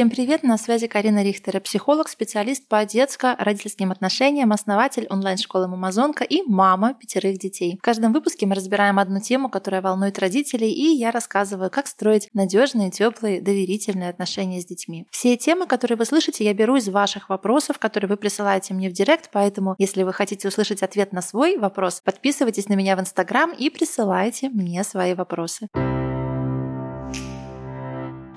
Всем привет, на связи Карина Рихтер, психолог, специалист по детско-родительским отношениям, основатель онлайн-школы «Мамазонка» и мама пятерых детей. В каждом выпуске мы разбираем одну тему, которая волнует родителей, и я рассказываю, как строить надежные, теплые, доверительные отношения с детьми. Все темы, которые вы слышите, я беру из ваших вопросов, которые вы присылаете мне в директ, поэтому если вы хотите услышать ответ на свой вопрос, подписывайтесь на меня в Инстаграм и присылайте мне свои вопросы.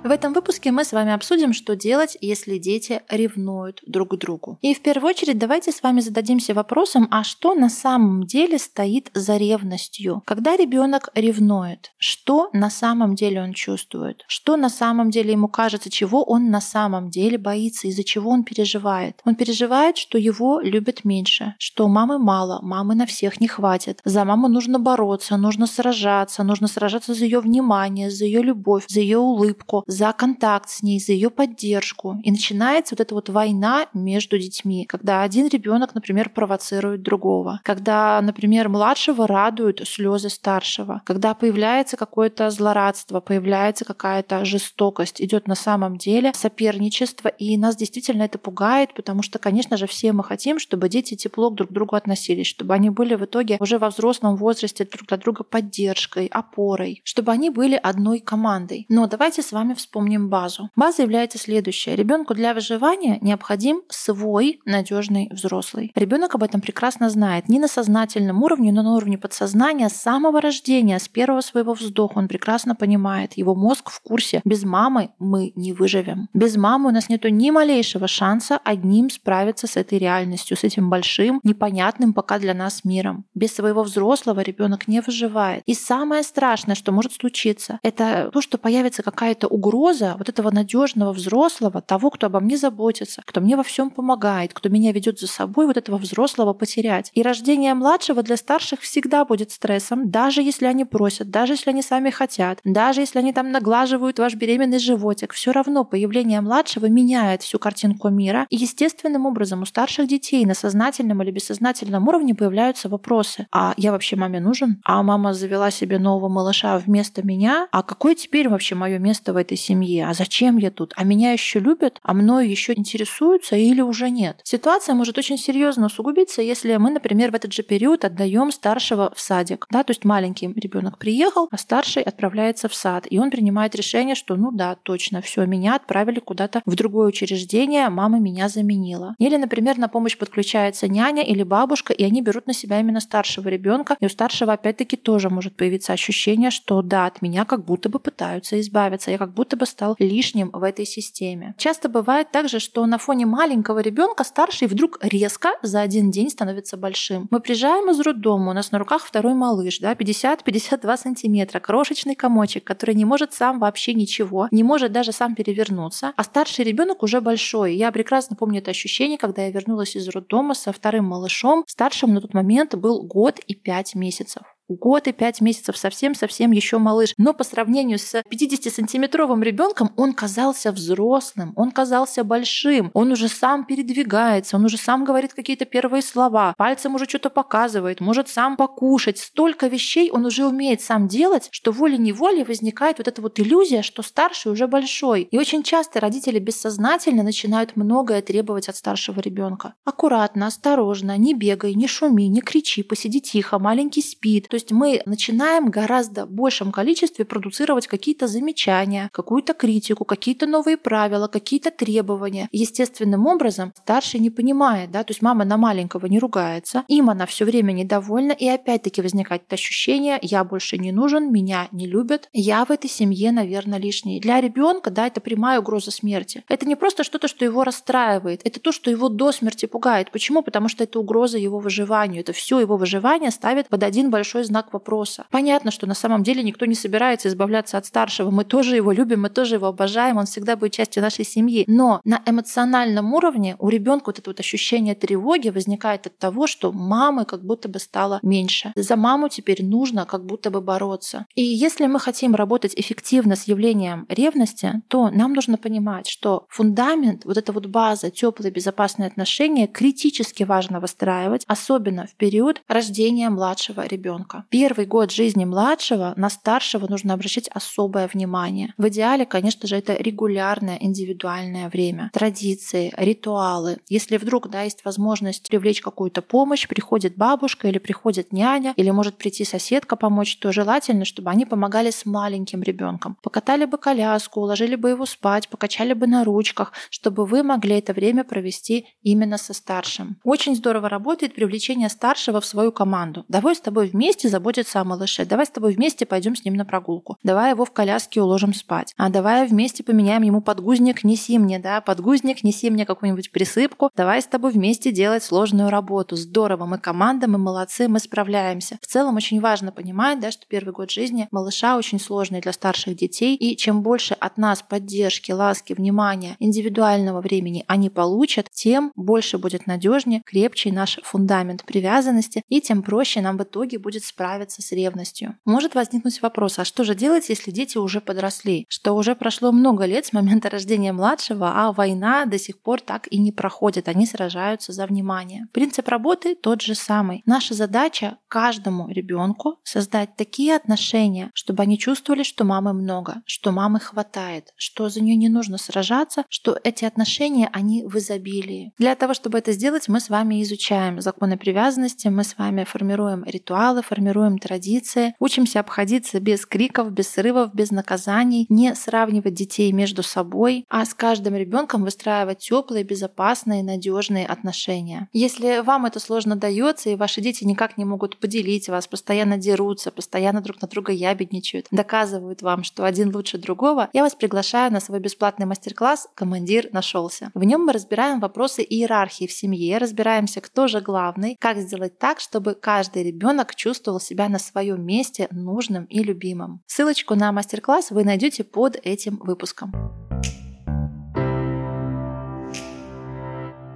В этом выпуске мы с вами обсудим, что делать, если дети ревнуют друг к другу. И в первую очередь давайте с вами зададимся вопросом, а что на самом деле стоит за ревностью? Когда ребенок ревнует, что на самом деле он чувствует? Что на самом деле ему кажется, чего он на самом деле боится, из-за чего он переживает? Он переживает, что его любят меньше, что мамы мало, мамы на всех не хватит. За маму нужно бороться, нужно сражаться, нужно сражаться за ее внимание, за ее любовь, за ее улыбку, за контакт с ней, за ее поддержку. И начинается вот эта вот война между детьми, когда один ребенок, например, провоцирует другого, когда, например, младшего радуют слезы старшего, когда появляется какое-то злорадство, появляется какая-то жестокость, идет на самом деле соперничество, и нас действительно это пугает, потому что, конечно же, все мы хотим, чтобы дети тепло друг к другу относились, чтобы они были в итоге уже во взрослом возрасте друг для друга поддержкой, опорой, чтобы они были одной командой. Но давайте с вами вспомним базу. База является следующая. Ребенку для выживания необходим свой надежный взрослый. Ребенок об этом прекрасно знает. Не на сознательном уровне, но на уровне подсознания с самого рождения, с первого своего вздоха он прекрасно понимает. Его мозг в курсе. Без мамы мы не выживем. Без мамы у нас нет ни малейшего шанса одним справиться с этой реальностью, с этим большим, непонятным пока для нас миром. Без своего взрослого ребенок не выживает. И самое страшное, что может случиться, это то, что появится какая-то угроза угроза вот этого надежного взрослого, того, кто обо мне заботится, кто мне во всем помогает, кто меня ведет за собой, вот этого взрослого потерять. И рождение младшего для старших всегда будет стрессом, даже если они просят, даже если они сами хотят, даже если они там наглаживают ваш беременный животик, все равно появление младшего меняет всю картинку мира. И естественным образом у старших детей на сознательном или бессознательном уровне появляются вопросы. А я вообще маме нужен? А мама завела себе нового малыша вместо меня? А какое теперь вообще мое место в этой семье, а зачем я тут, а меня еще любят, а мною еще интересуются или уже нет. Ситуация может очень серьезно усугубиться, если мы, например, в этот же период отдаем старшего в садик. Да, то есть маленький ребенок приехал, а старший отправляется в сад, и он принимает решение, что ну да, точно, все, меня отправили куда-то в другое учреждение, мама меня заменила. Или, например, на помощь подключается няня или бабушка, и они берут на себя именно старшего ребенка, и у старшего опять-таки тоже может появиться ощущение, что да, от меня как будто бы пытаются избавиться, я как будто будто бы стал лишним в этой системе. Часто бывает также, что на фоне маленького ребенка старший вдруг резко за один день становится большим. Мы приезжаем из роддома, у нас на руках второй малыш, да, 50-52 сантиметра, крошечный комочек, который не может сам вообще ничего, не может даже сам перевернуться, а старший ребенок уже большой. Я прекрасно помню это ощущение, когда я вернулась из роддома со вторым малышом. Старшим на тот момент был год и пять месяцев год и пять месяцев, совсем-совсем еще малыш. Но по сравнению с 50-сантиметровым ребенком он казался взрослым, он казался большим, он уже сам передвигается, он уже сам говорит какие-то первые слова, пальцем уже что-то показывает, может сам покушать. Столько вещей он уже умеет сам делать, что волей-неволей возникает вот эта вот иллюзия, что старший уже большой. И очень часто родители бессознательно начинают многое требовать от старшего ребенка. Аккуратно, осторожно, не бегай, не шуми, не кричи, посиди тихо, маленький спит. То есть мы начинаем гораздо большем количестве продуцировать какие-то замечания, какую-то критику, какие-то новые правила, какие-то требования. Естественным образом старший не понимает, да, то есть мама на маленького не ругается, им она все время недовольна, и опять-таки возникает ощущение, я больше не нужен, меня не любят, я в этой семье, наверное, лишний. Для ребенка, да, это прямая угроза смерти. Это не просто что-то, что его расстраивает, это то, что его до смерти пугает. Почему? Потому что это угроза его выживанию. Это все его выживание ставит под один большой большой знак вопроса. Понятно, что на самом деле никто не собирается избавляться от старшего. Мы тоже его любим, мы тоже его обожаем, он всегда будет частью нашей семьи. Но на эмоциональном уровне у ребенка вот это вот ощущение тревоги возникает от того, что мамы как будто бы стало меньше. За маму теперь нужно как будто бы бороться. И если мы хотим работать эффективно с явлением ревности, то нам нужно понимать, что фундамент, вот эта вот база, теплые безопасные отношения критически важно выстраивать, особенно в период рождения младшего ребенка. Ребенка. Первый год жизни младшего на старшего нужно обращать особое внимание. В идеале, конечно же, это регулярное индивидуальное время, традиции, ритуалы. Если вдруг да, есть возможность привлечь какую-то помощь, приходит бабушка или приходит няня, или может прийти соседка помочь, то желательно, чтобы они помогали с маленьким ребенком. Покатали бы коляску, уложили бы его спать, покачали бы на ручках, чтобы вы могли это время провести именно со старшим. Очень здорово работает привлечение старшего в свою команду. Давай с тобой вместе заботиться о малыше. Давай с тобой вместе пойдем с ним на прогулку. Давай его в коляске уложим спать. А давай вместе поменяем ему подгузник, неси мне, да, подгузник, неси мне какую-нибудь присыпку. Давай с тобой вместе делать сложную работу. Здорово, мы команда, мы молодцы, мы справляемся. В целом очень важно понимать, да, что первый год жизни малыша очень сложный для старших детей. И чем больше от нас поддержки, ласки, внимания, индивидуального времени они получат, тем больше будет надежнее, крепче наш фундамент привязанности, и тем проще нам в итоге будет справиться с ревностью. Может возникнуть вопрос, а что же делать, если дети уже подросли? Что уже прошло много лет с момента рождения младшего, а война до сих пор так и не проходит, они сражаются за внимание. Принцип работы тот же самый. Наша задача каждому ребенку создать такие отношения, чтобы они чувствовали, что мамы много, что мамы хватает, что за нее не нужно сражаться, что эти отношения, они в изобилии. Для того, чтобы это сделать, мы с вами изучаем законы привязанности, мы с вами формируем ритуалы, формируем традиции, учимся обходиться без криков, без срывов, без наказаний, не сравнивать детей между собой, а с каждым ребенком выстраивать теплые, безопасные, надежные отношения. Если вам это сложно дается, и ваши дети никак не могут поделить вас, постоянно дерутся, постоянно друг на друга ябедничают, доказывают вам, что один лучше другого, я вас приглашаю на свой бесплатный мастер-класс «Командир нашелся». В нем мы разбираем вопросы иерархии в семье, разбираемся, кто же главный, как сделать так, чтобы каждый ребенок чувствовал себя на своем месте нужным и любимым. Ссылочку на мастер-класс вы найдете под этим выпуском.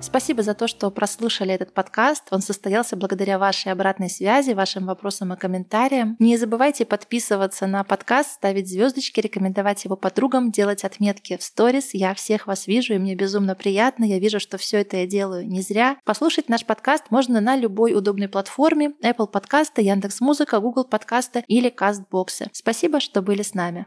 Спасибо за то, что прослушали этот подкаст. Он состоялся благодаря вашей обратной связи, вашим вопросам и комментариям. Не забывайте подписываться на подкаст, ставить звездочки, рекомендовать его подругам, делать отметки в сторис. Я всех вас вижу, и мне безумно приятно. Я вижу, что все это я делаю не зря. Послушать наш подкаст можно на любой удобной платформе Apple подкасты, Яндекс Музыка, Google подкасты или Кастбоксы. Спасибо, что были с нами.